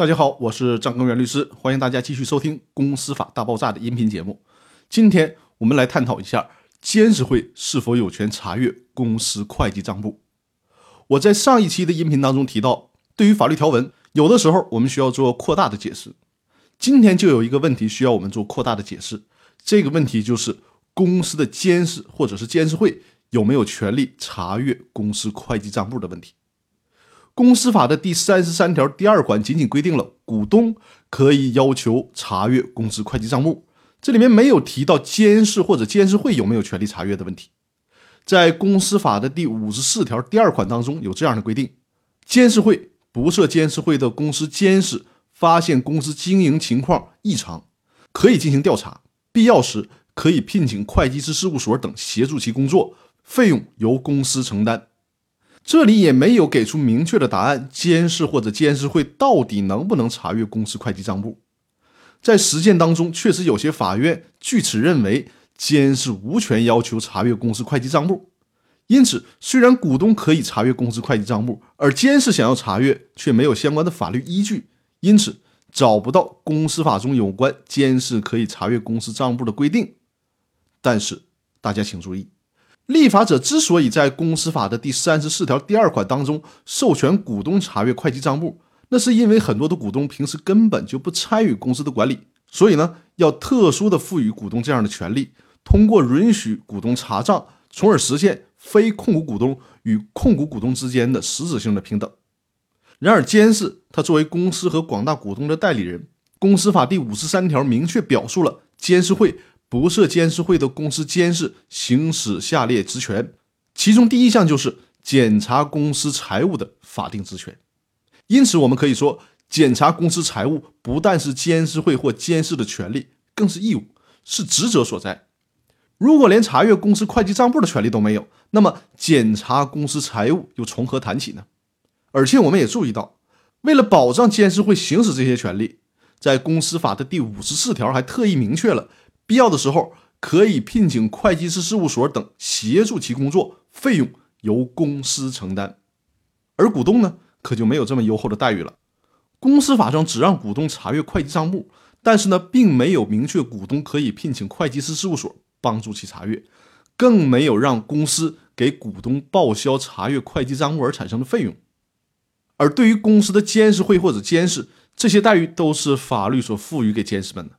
大家好，我是张根源律师，欢迎大家继续收听《公司法大爆炸》的音频节目。今天我们来探讨一下监事会是否有权查阅公司会计账簿。我在上一期的音频当中提到，对于法律条文，有的时候我们需要做扩大的解释。今天就有一个问题需要我们做扩大的解释，这个问题就是公司的监事或者是监事会有没有权利查阅公司会计账簿的问题。公司法的第三十三条第二款仅仅规定了股东可以要求查阅公司会计账目，这里面没有提到监事或者监事会有没有权利查阅的问题。在公司法的第五十四条第二款当中有这样的规定：监事会不设监事会的公司监事发现公司经营情况异常，可以进行调查，必要时可以聘请会计师事务所等协助其工作，费用由公司承担。这里也没有给出明确的答案，监事或者监事会到底能不能查阅公司会计账簿？在实践当中，确实有些法院据此认为监事无权要求查阅公司会计账簿。因此，虽然股东可以查阅公司会计账簿，而监事想要查阅却没有相关的法律依据，因此找不到公司法中有关监事可以查阅公司账簿的规定。但是，大家请注意。立法者之所以在公司法的第三十四条第二款当中授权股东查阅会计账簿，那是因为很多的股东平时根本就不参与公司的管理，所以呢，要特殊的赋予股东这样的权利，通过允许股东查账，从而实现非控股股东与控股股东之间的实质性的平等。然而，监事他作为公司和广大股东的代理人，公司法第五十三条明确表述了监事会。不设监事会的公司监事行使下列职权，其中第一项就是检查公司财务的法定职权。因此，我们可以说，检查公司财务不但是监事会或监事的权利，更是义务，是职责所在。如果连查阅公司会计账簿的权利都没有，那么检查公司财务又从何谈起呢？而且，我们也注意到，为了保障监事会行使这些权利，在公司法的第五十四条还特意明确了。必要的时候，可以聘请会计师事务所等协助其工作，费用由公司承担。而股东呢，可就没有这么优厚的待遇了。公司法上只让股东查阅会计账目，但是呢，并没有明确股东可以聘请会计师事务所帮助其查阅，更没有让公司给股东报销查阅会计账目而产生的费用。而对于公司的监事会或者监事，这些待遇都是法律所赋予给监事们的。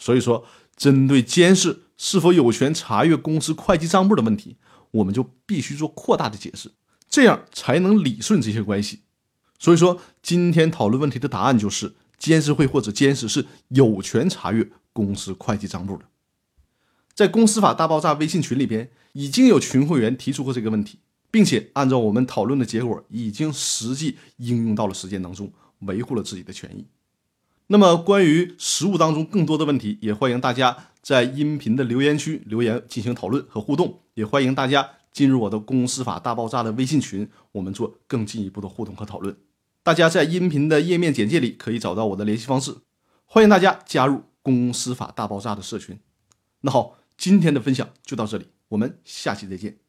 所以说，针对监事是否有权查阅公司会计账簿的问题，我们就必须做扩大的解释，这样才能理顺这些关系。所以说，今天讨论问题的答案就是，监事会或者监事是有权查阅公司会计账簿的。在公司法大爆炸微信群里边，已经有群会员提出过这个问题，并且按照我们讨论的结果，已经实际应用到了实践当中，维护了自己的权益。那么，关于实务当中更多的问题，也欢迎大家在音频的留言区留言进行讨论和互动。也欢迎大家进入我的“公司法大爆炸”的微信群，我们做更进一步的互动和讨论。大家在音频的页面简介里可以找到我的联系方式，欢迎大家加入“公司法大爆炸”的社群。那好，今天的分享就到这里，我们下期再见。